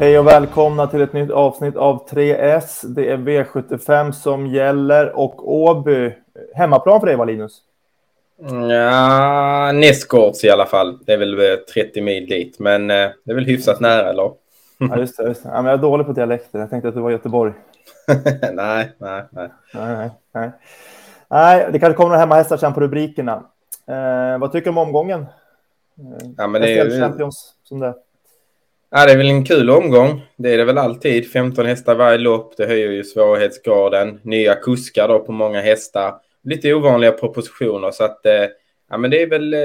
Hej och välkomna till ett nytt avsnitt av 3S. Det är V75 som gäller och Åby. Hemmaplan för dig, va, Linus? Ja, nästgårds i alla fall. Det är väl 30 mil dit, men eh, det är väl hyfsat nära, eller? Ja, just det. Just det. Ja, men jag är dålig på dialekter. Jag tänkte att du var i Göteborg. nej, nej, nej. Nej, nej. Nej, det kanske kommer några hemmahästar sen på rubrikerna. Eh, vad tycker du om omgången? Eh, Ja, men det är ju- Champions som det. Ja, det är väl en kul omgång. Det är det väl alltid. 15 hästar varje lopp. Det höjer ju svårighetsgraden. Nya kuskar då på många hästar. Lite ovanliga propositioner. Så att, eh, ja, men det är väl eh,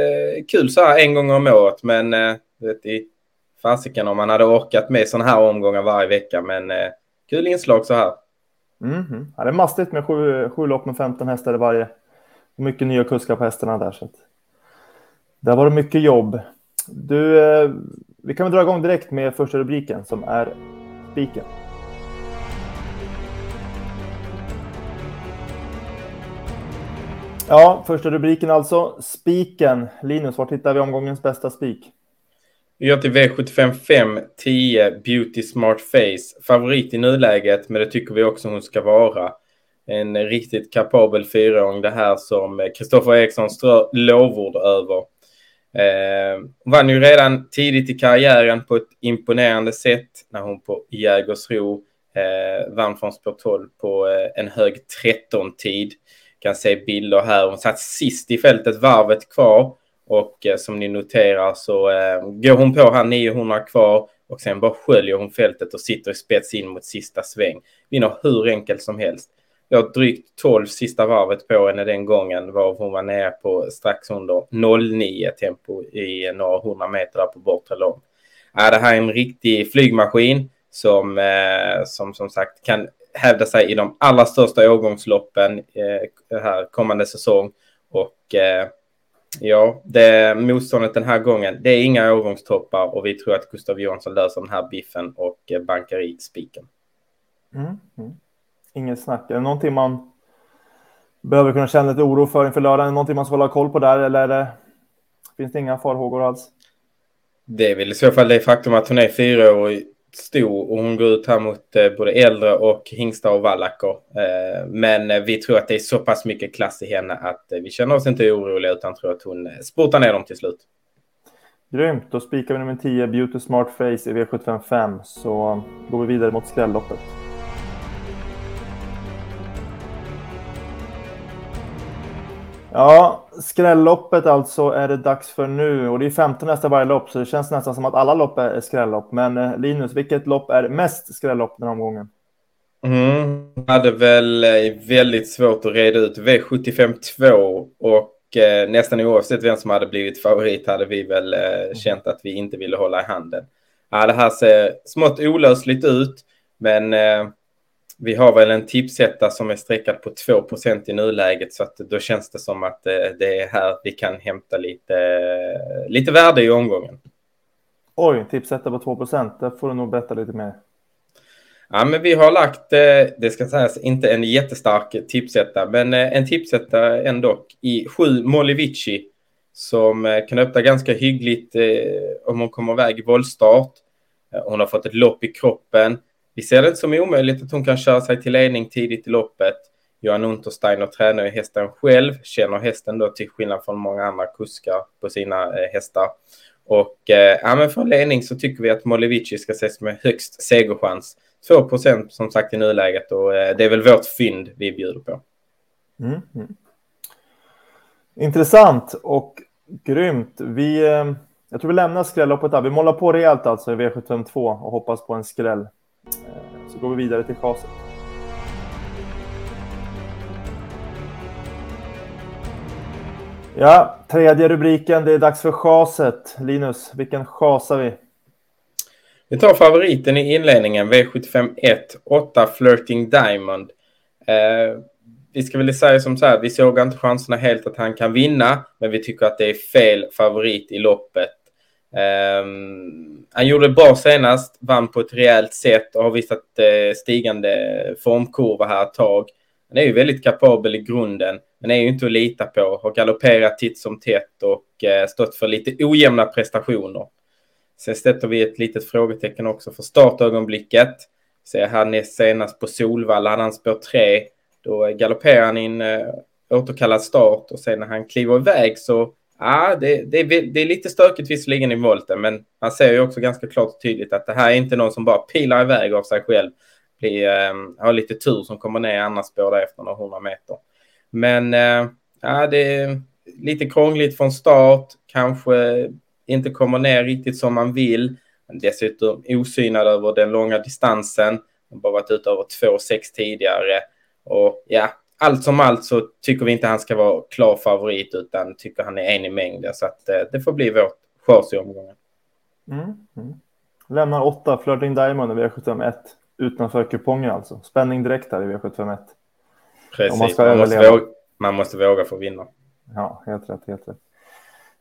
kul så här en gång om året. Men eh, vet, i fasiken om man hade orkat med sådana här omgångar varje vecka. Men kul inslag så här. Mhm. Ja, det är mastigt med sju, sju lopp med 15 hästar i varje. Mycket nya kuskar på hästarna där. Så att... Där var det mycket jobb. Du, eh, vi kan väl dra igång direkt med första rubriken som är spiken. Ja, första rubriken alltså. Spiken. Linus, var hittar vi omgångens bästa spik? Vi går till V75 5, 10, Beauty Smart Face. Favorit i nuläget, men det tycker vi också hon ska vara. En riktigt kapabel fyraåring det här som Kristoffer Eriksson strör lovord över. Eh, hon vann ju redan tidigt i karriären på ett imponerande sätt när hon på Jägersro eh, vann från spår 12 på eh, en hög 13-tid. Kan se bilder här. Hon satt sist i fältet, varvet kvar. Och eh, som ni noterar så eh, går hon på här 900 kvar och sen bara sköljer hon fältet och sitter i spets in mot sista sväng. Vinner hur enkelt som helst. Jag drygt 12 sista varvet på henne den gången var hon var nere på strax under 09 tempo i några hundra meter där på bortre lång. Ja, det här är en riktig flygmaskin som, eh, som som sagt kan hävda sig i de allra största årgångsloppen eh, här kommande säsong. Och eh, Ja, det motståndet den här gången, det är inga årgångstoppar och vi tror att Gustav Johansson löser den här biffen och eh, bankar i spiken. Mm. Mm. Inget snack. Är det någonting man behöver kunna känna lite oro för inför lördagen? Är det någonting man ska hålla koll på där eller det, finns det inga farhågor alls? Det är väl i så fall det faktum att hon är fyra år stor och hon går ut här mot eh, både äldre och hingstar och vallacker. Eh, men eh, vi tror att det är så pass mycket klass i henne att vi känner oss inte oroliga utan tror att hon spurtar ner dem till slut. Grymt, då spikar vi nummer 10, Beauty Smart Face i V755 så går vi vidare mot skrälloppet. Ja, skrälloppet alltså är det dags för nu och det är 15 nästa varje lopp så det känns nästan som att alla lopp är skrällopp. Men eh, Linus, vilket lopp är mest skrällopp den här omgången? Mm. Hade väl eh, väldigt svårt att reda ut V75 2 och eh, nästan oavsett vem som hade blivit favorit hade vi väl eh, känt att vi inte ville hålla i handen. Ja, det här ser smått olösligt ut, men eh, vi har väl en tipsetta som är streckad på 2% i nuläget så att då känns det som att eh, det är här vi kan hämta lite, lite värde i omgången. Oj, tipsetta på 2 Där får du nog berätta lite mer. Ja, men vi har lagt, eh, det ska sägas, inte en jättestark tipsetta, men eh, en tipsetta ändå i sju Molivici som kan öppna ganska hyggligt om hon kommer iväg i våldstart. Hon har fått ett lopp i kroppen. Vi ser det inte som omöjligt att hon kan köra sig till ledning tidigt i loppet. Johan Untersteiner tränar ju hästen själv, känner hästen då till skillnad från många andra kuskar på sina eh, hästar. Och eh, ja, men för ledning så tycker vi att Molivici ska ses med högst segerchans. 2 procent som sagt i nuläget och eh, det är väl vårt fynd vi bjuder på. Mm. Mm. Intressant och grymt. Vi, eh, jag tror vi lämnar skrälloppet där. Vi målar på rejält alltså i V752 och hoppas på en skräll. Så går vi vidare till chaset. Ja, tredje rubriken. Det är dags för chaset. Linus, vilken chasar vi? Vi tar favoriten i inledningen, V75 1, 8 Flirting Diamond. Eh, vi ska väl säga som så här, vi såg inte chanserna helt att han kan vinna, men vi tycker att det är fel favorit i loppet. Ehm, han gjorde bra senast, vann på ett rejält sätt och har visat eh, stigande formkurva här ett tag. Han är ju väldigt kapabel i grunden, men är ju inte att lita på. Har galopperat titt som tätt och eh, stått för lite ojämna prestationer. Sen sätter vi ett litet frågetecken också för startögonblicket. Ser här senast på Solvalla hade han spår 3. Då galopperar han in eh, återkallad start och sen när han kliver iväg så Ja, det, det, det, är lite stökigt visserligen i volten, men han ser ju också ganska klart och tydligt att det här är inte någon som bara pilar iväg av sig själv. Blir, äh, har lite tur som kommer ner i andra spår där efter några hundra meter. Men äh, ja, det är lite krångligt från start, kanske inte kommer ner riktigt som man vill. Dessutom osynad över den långa distansen. Han bara varit ute över 2,6 tidigare. Och ja, allt som allt så tycker vi inte han ska vara klar favorit utan tycker han är en i mängden. Så att eh, det får bli vårt chans i omgången. Mm, mm. Lämnar åtta, Flirting Diamond i V751 utanför kupongen alltså. Spänning direkt här i V751. Precis, man, man, måste våga, man måste våga få vinna. Ja, helt rätt, helt rätt.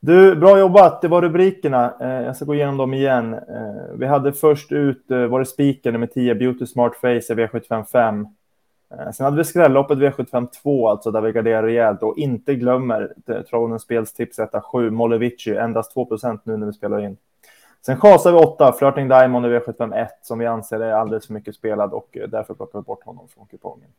Du, bra jobbat. Det var rubrikerna. Eh, jag ska gå igenom dem igen. Eh, vi hade först ut, eh, var det spiken nummer 10, Beauty Smart Face i V755. Eh, sen hade vi skrälloppet V752, alltså där vi garderar rejält och inte glömmer Tronens spelstips 1 7, Molevici, endast 2% nu när vi spelar in. Sen chasar vi 8, Flirting Diamond i V751 som vi anser är alldeles för mycket spelad och eh, därför plockar vi bort honom från kupongen.